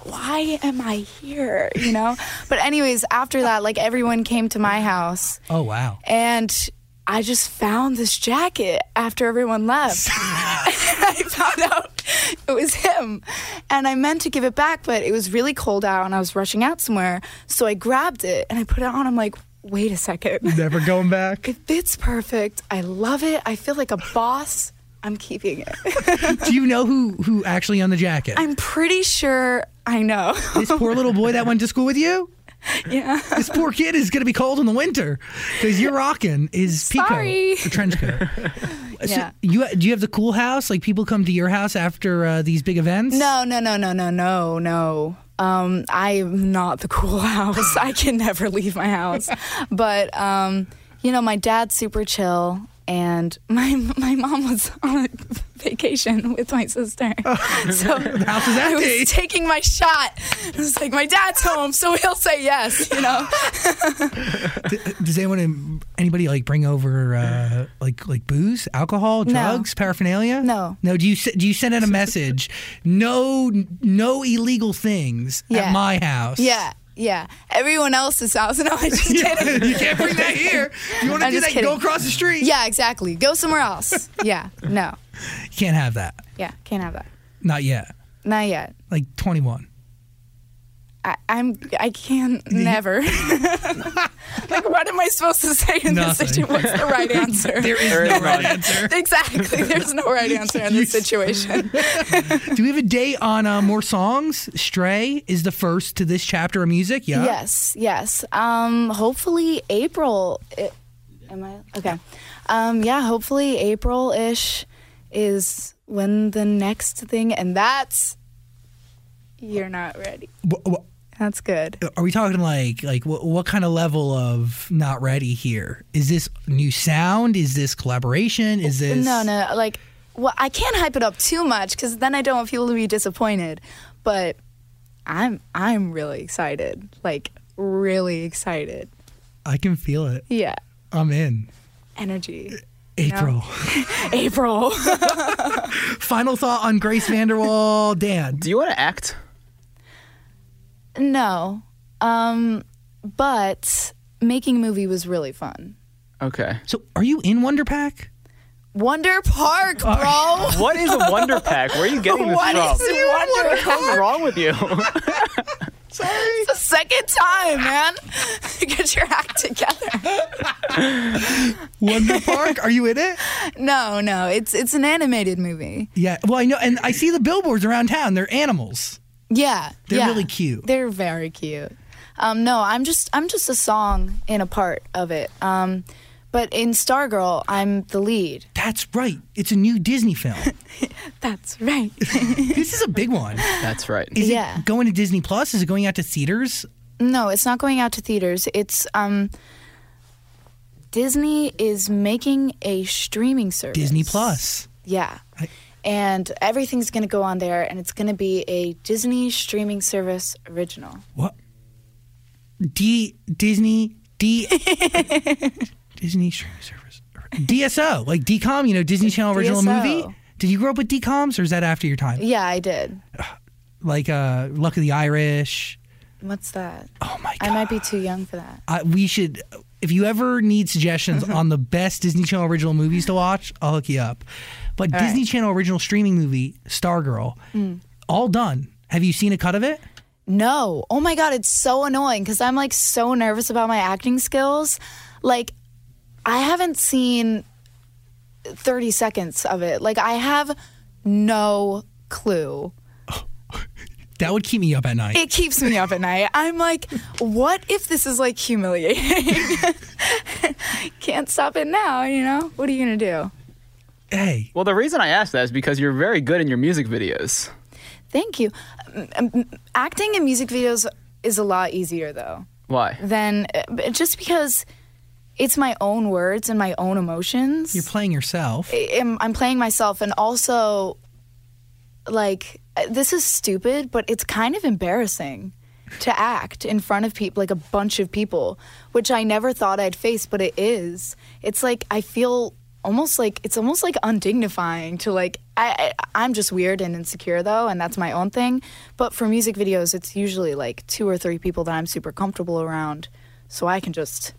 why am I here? You know? But, anyways, after that, like everyone came to my house Oh wow. and I just found this jacket after everyone left. I found out it was him. And I meant to give it back, but it was really cold out and I was rushing out somewhere. So I grabbed it and I put it on. I'm like, wait a second. Never going back. It fits perfect. I love it. I feel like a boss. I'm keeping it. Do you know who who actually owned the jacket? I'm pretty sure I know. this poor little boy that went to school with you. yeah. This poor kid is gonna be cold in the winter because you're rocking his pico, Sorry. the trench coat. So Yeah. you do you have the cool house? Like people come to your house after uh, these big events? No, no, no, no, no, no, no. Um, I am not the cool house. I can never leave my house. But um, you know, my dad's super chill, and my my mom was on a vacation with my sister. So The house is I was taking my shot. I was like, my dad's home, so he'll say yes. You know. Does anyone, anybody like bring over uh, like like booze, alcohol, drugs, paraphernalia? No. no. Do you do you send out a message? no, no illegal things at my house. Yeah, yeah. Everyone else's house. No, I just kidding. you can't bring that here. If you want to I'm do that, go across the street. Yeah, exactly. Go somewhere else. Yeah, no. you can't have that. Yeah, can't have that. Not yet. Not yet. Like 21. I, I'm. I can never. like, what am I supposed to say in this Nothing. situation? What's the right answer? There is no right answer. exactly. There's no right answer in this situation. Do we have a date on uh, more songs? Stray is the first to this chapter of music. Yeah. Yes, yes. Um, hopefully April. It, am I okay? Um, yeah. Hopefully April-ish is when the next thing, and that's you're not ready. Wh- wh- That's good. Are we talking like like what, what kind of level of not ready here? Is this new sound? Is this collaboration? Is this No, no, like, well, I can't hype it up too much because then I don't want people to be disappointed. But I'm, I'm really excited. Like, really excited. I can feel it. Yeah, I'm in. energy. April. April. Final thought on Grace VanderWaal, Dan. Do you want to act? No, um, but making a movie was really fun. Okay. So, are you in Wonder Pack? Wonder Park, bro. What is a wonder pack? Where are you getting this What from? is Wonder What's Park? wrong with you? Sorry. It's the second time, man. Get your act together. Wonder Park? Are you in it? No, no, it's it's an animated movie. Yeah. Well, I know, and I see the billboards around town. They're animals. Yeah, They're yeah. really cute. They're very cute. Um, no, I'm just I'm just a song in a part of it. Um, but in Stargirl, I'm the lead. That's right. It's a new Disney film. That's right. this is a big one. That's right. Is Yeah. it going to Disney Plus? Is it going out to theaters? no, it's not going out to theaters. It's um, Disney is making a streaming service. Disney Plus. Yeah. And everything's going to go on there, and it's going to be a Disney streaming service original. What? D Disney D Disney streaming service DSO like DCOM. You know Disney Channel original DSO. movie. Did you grow up with DCOMs or is that after your time? Yeah, I did. Like uh, Luck of the Irish. What's that? Oh my god! I might be too young for that. I, we should. If you ever need suggestions on the best Disney Channel original movies to watch, I'll hook you up. But All Disney right. Channel original streaming movie Stargirl, mm. all done. Have you seen a cut of it? No. Oh my God, it's so annoying because I'm like so nervous about my acting skills. Like, I haven't seen 30 seconds of it. Like, I have no clue. That would keep me up at night. It keeps me up at night. I'm like, what if this is like humiliating? Can't stop it now, you know? What are you going to do? Hey, Well, the reason I asked that is because you're very good in your music videos. Thank you. Um, um, acting in music videos is a lot easier though Why? than uh, just because it's my own words and my own emotions. you're playing yourself. I'm, I'm playing myself and also like uh, this is stupid but it's kind of embarrassing to act in front of people like a bunch of people which i never thought i'd face but it is it's like i feel almost like it's almost like undignifying to like I, I i'm just weird and insecure though and that's my own thing but for music videos it's usually like two or three people that i'm super comfortable around so i can just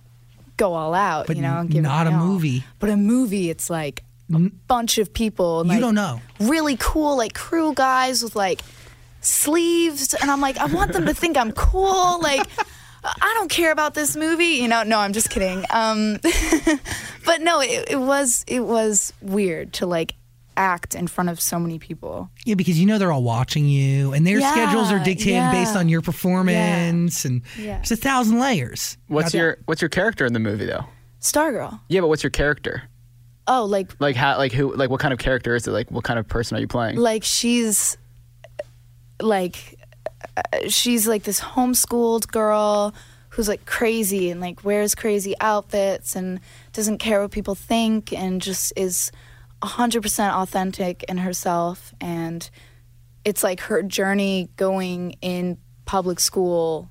go all out But you know and give not a all. movie. but a movie it's like a mm. bunch of people and, You don't know. really cool like crew guys with like sleeves and i'm like i want them to think i'm cool like i don't care about this movie you know no i'm just kidding um but no it, it was it was weird to like act in front of so many people Yeah, because you know they're all watching you, and their Yeah, schedules are dictated yeah. based on your performance, and Yeah. there's a thousand layers. What's Now, your What's your character in the movie though? stargirl Yeah, but what's your character? oh like Like how? Like who? Like what kind of character is it? Like what kind of person are you playing? like she's like she's like this homeschooled girl who's like crazy and like wears crazy outfits and doesn't care what people think and just is 100% authentic in herself and it's like her journey going in public school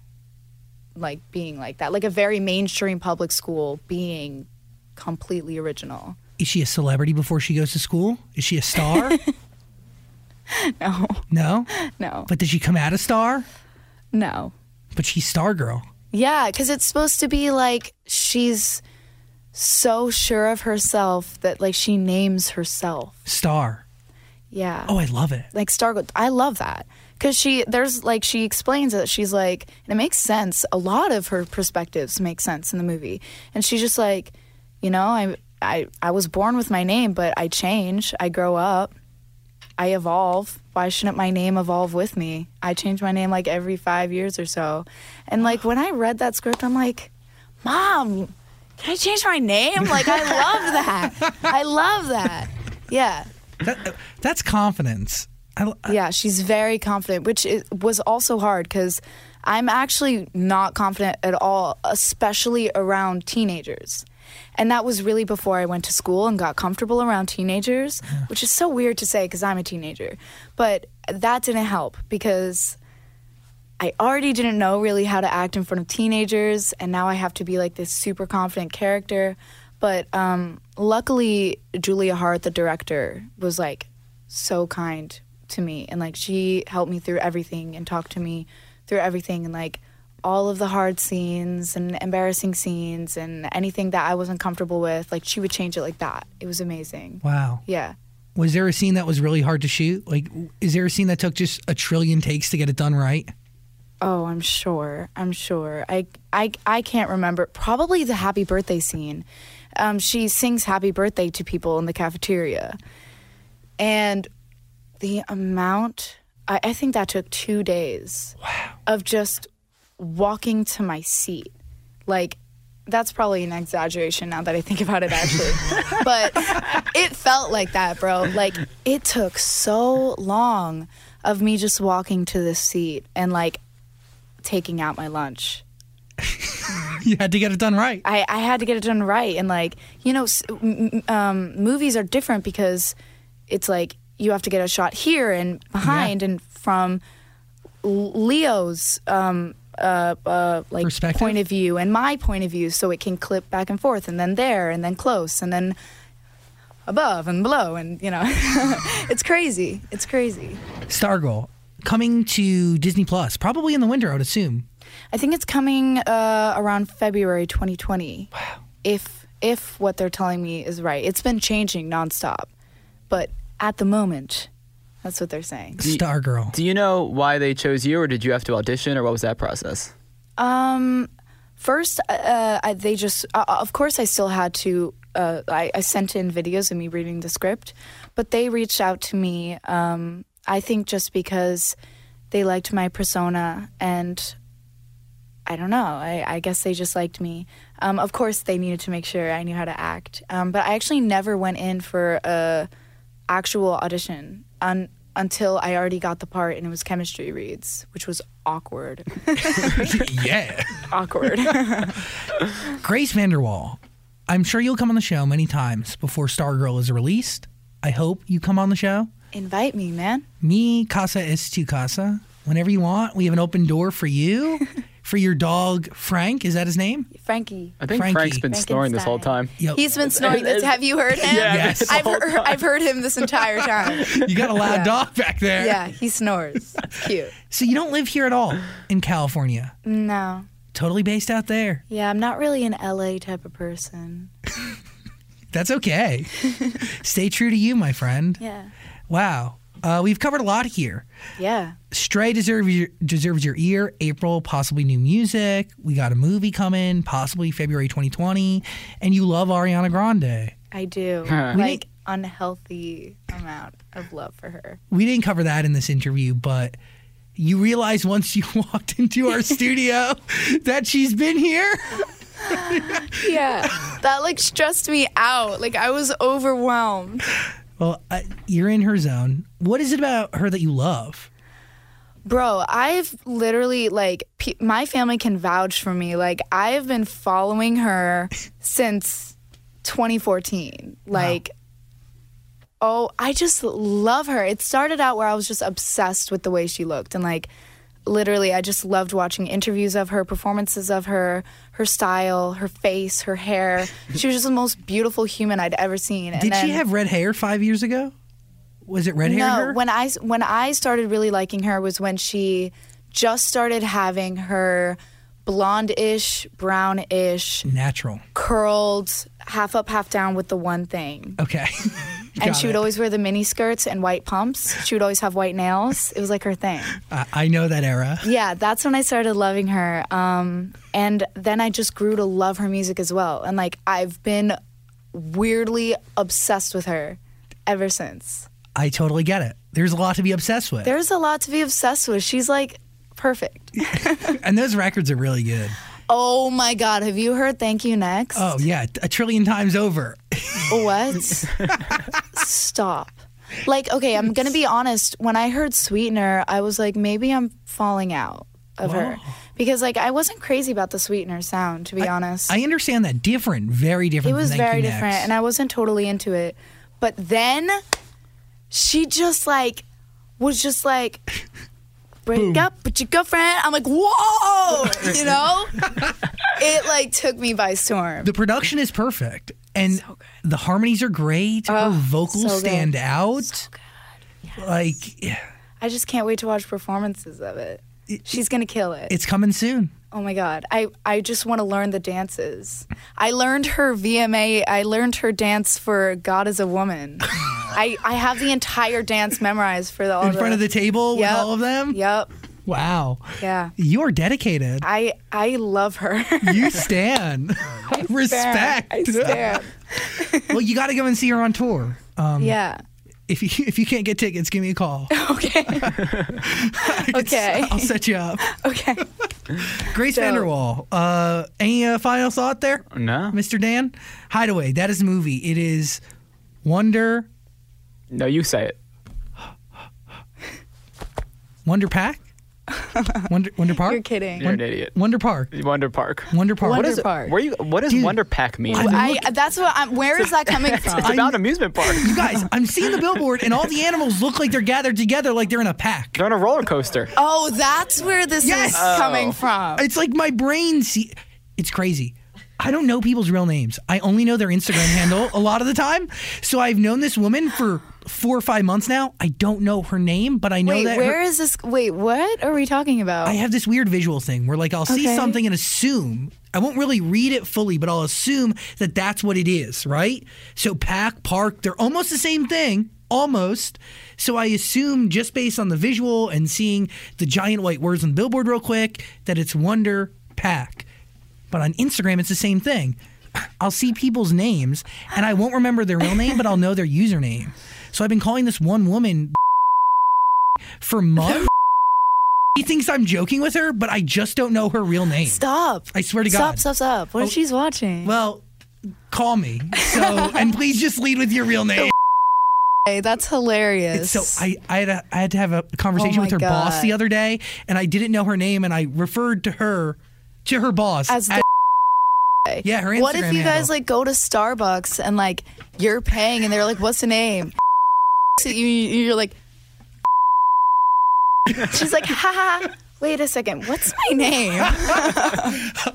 like being like that like a very mainstream public school being completely original Is she a celebrity before she goes to school? Is she a star? no no. no But did she come out a star? no But she's Stargirl. Yeah, because it's supposed to be like she's so sure of herself that like she names herself. Star. Yeah. Oh, I love it. like Stargirl. I love that because she there's like she explains it. She's like, and it makes sense. A lot of her perspectives make sense in the movie, and she's just like, you know, I I I was born with my name, but I change. I grow up. I evolve. Why shouldn't my name evolve with me? I change my name like every five years or so. And like when I read that script, I'm like, Mom, can I change my name? Like I love that. I love that. Yeah. That, that's confidence. I, I- Yeah, she's very confident, which is, was also hard because I'm actually not confident at all, especially around teenagers. And that was really before I went to school and got comfortable around teenagers, which is so weird to say because I'm a teenager. But that didn't help because I already didn't know really how to act in front of teenagers, and now I have to be like this super confident character. But um, luckily, Julia Hart, the director, was like so kind to me, and like she helped me through everything and talked to me through everything, and like all of the hard scenes and embarrassing scenes and anything that I wasn't comfortable with, like she would change it like that. It was amazing. wow. Yeah. Was there a scene that was really hard to shoot? Like, is there a scene that took just a trillion takes to get it done right? Oh, I'm sure. I'm sure. I I I can't remember. Probably the happy birthday scene. Um, she sings happy birthday to people in the cafeteria, and the amount. I, I think that took two days. Wow. Of just walking to my seat, like. That's probably an exaggeration now that I think about it, actually. but it felt like that, bro. Like, it took so long of me just walking to the seat and, like, taking out my lunch. You had to get it done right. I, I had to get it done right. And, like, you know, s- m- m- um, movies are different because it's like you have to get a shot here and behind and from Leo's um, uh, uh, like point of view and my point of view so it can clip back and forth and then there and then close and then above and below and you know it's crazy it's crazy Stargirl coming to Disney Plus, probably in the winter, I would assume. I think it's coming uh, around February 2020. Wow. If if what they're telling me is right, it's been changing nonstop, but at the moment, that's what they're saying. you- Stargirl. Do you know why they chose you, or did you have to audition, or what was that process? Um, first, uh, I, they just, uh, of course, I still had to uh, I, I sent in videos of me reading the script, but they reached out to me. Um, I think just because they liked my persona and I don't know. I, I guess they just liked me. Um, of course, they needed to make sure I knew how to act. Um, but I actually never went in for a actual audition un- until I already got the part, and it was chemistry reads, which was awkward. yeah. awkward. Grace VanderWaal, I'm sure you'll come on the show many times before Stargirl is released. I hope you come on the show. Invite me, man. Me, casa es tu casa. Whenever you want, we have an open door for you, for your dog Frank. Is that his name? Frankie. I think Frankie. Frank's been snoring this whole time. Yo, He's been snoring. This. Have you heard him? Yeah, Yes. I've whole heard. I've heard him this entire time. you got a loud Yeah. dog back there. Yeah, he snores. It's cute. So you don't live here at all in California. No. Totally based out there. Yeah, I'm not really an LA type of person. That's okay. Stay true to you, my friend. Yeah. Wow. Uh, we've covered a lot here. Yeah. Stray deserves your, deserves your ear. April, possibly new music. We got a movie coming, possibly February 2020. And you love Ariana Grande. I do. Like unhealthy amount of love for her. We didn't cover that in this interview, but you realize once you walked into our studio that she's been here. Yeah. that like stressed me out. Like I was overwhelmed. Well, uh, you're in her zone. What is it about her that you love? Bro, I've literally like pe- my family can vouch for me. Like I've been following her since 2014. Like oh, I just love her. It started out where I was just obsessed with the way she looked and like literally I just loved watching interviews of her, performances of her, her style, her face, her hair. She was just the most beautiful human I'd ever seen. And Did she have red hair five years ago? Was it red hair? no, hair? when I when I started really liking her was when she just started having her blonde-ish, brown-ish, Natural. curled, half up, half down with the one thing. Okay. And she would it. always wear the mini skirts and white pumps. She would always have white nails. It was like her thing. I, I know that era. Yeah, that's when I started loving her. Um, and then I just grew to love her music as well. And like I've been weirdly obsessed with her ever since. I totally get it. There's a lot to be obsessed with. There's a lot to be obsessed with. She's like perfect. and those records are really good. Oh my God. Have you heard Thank You Next? Oh, yeah. A trillion times over. What? Stop. Like, okay, I'm going to be honest. When I heard Sweetener, I was like, maybe I'm falling out of her. Because, like, I wasn't crazy about the Sweetener sound, to be honest. I understand that. Different. Very different. it was very different, and I wasn't totally into it. But then she just, like, was just like, break up with your girlfriend. I'm like, whoa, you know? it, like, took me by storm. the production is perfect. And So the harmonies are great. Her oh, vocals so stand out. So good. Like, yeah, I just can't wait to watch performances of it. She's gonna kill it. it's coming soon. Oh my god. I, I just want to learn the dances. I learned her VMA. I learned her dance for God is a Woman. I, I have the entire dance memorized for the all In front of the table with all of them. Yep. Wow. Yeah. You're dedicated. I I love her. You stand. Respect. I stand. well, you got to go and see her on tour. Um, yeah. If you if you can't get tickets, give me a call. Okay. okay. I'll set you up. Okay. Grace Dope. VanderWaal. Uh, any uh, final thought there, No, Mr. Dan? Hideaway. That is the movie. It is Wonder no, you say it. Wonder Pack. Wonder Wonder Park. You're kidding. You're an idiot. Wonder Park. Wonder Park. Wonder Park. What Wonder is it? Park. Where you? What does Dude, Wonder Pack mean? I'm I look- that's what I'm where is that coming from? it's about amusement park. You guys, I'm seeing the billboard, and all the animals look like they're gathered together, like they're in a pack. They're on a roller coaster. Oh, that's where this Yes. is Oh. coming from. It's like my brain see. It's crazy. I don't know people's real names. I only know their Instagram handle a lot of the time. So I've known this woman for four or five months now. I don't know her name, but I know Wait, that where her- is this? Wait, what are we talking about? I have this weird visual thing where like I'll see Okay. something and assume I won't really read it fully, but I'll assume that that's what it is, right? So pack, park, they're almost the same thing, almost. So I assume just based on the visual and seeing the giant white words on the billboard real quick that it's Wonder Pack. But on Instagram, it's the same thing. I'll see people's names and I won't remember their real name, but I'll know their username. So I've been calling this one woman for months. He thinks I'm joking with her, but I just don't know her real name. Stop. I swear to God. Stop, stop, What if Oh. she's watching? Well, call me. So, and please just lead with your real name. Hey, that's hilarious. So I, I had, a, I had to have a conversation Oh with my her boss God. the other day, and I didn't know her name, and I referred to her to her boss As the yeah, her Instagram what if you guys handle. like go to Starbucks and like you're paying and they're like, "What's the name?" You you're like, she's like, "Ha ha." Wait a second. What's my name?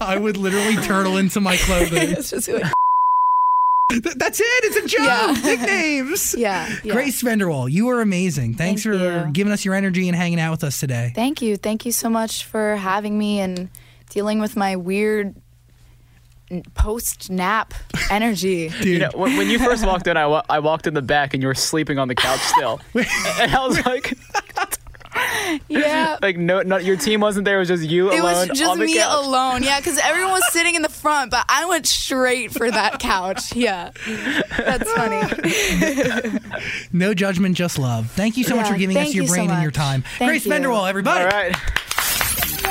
I would literally turtle into my clothing. it's just like, Th- That's it. It's a joke. Yeah. Nicknames. yeah, yeah. Grace VanderWaal, you are amazing. Thanks Thank for you. giving us your energy and hanging out with us today. Thank you. Thank you so much for having me and dealing with my weird post nap energy. You know, when, when you first walked in, I, wa- I walked in the back and you were sleeping on the couch still, and I was like, yeah. like no, no, your team wasn't there. It was just you It alone was just on the me couch. alone. Yeah, because everyone was sitting in the front, but I went straight for that couch. Yeah. That's funny. No judgment, just love. Thank you so much for giving us your you so brain and your time. Thank Grace you. VanderWaal, everybody. All right.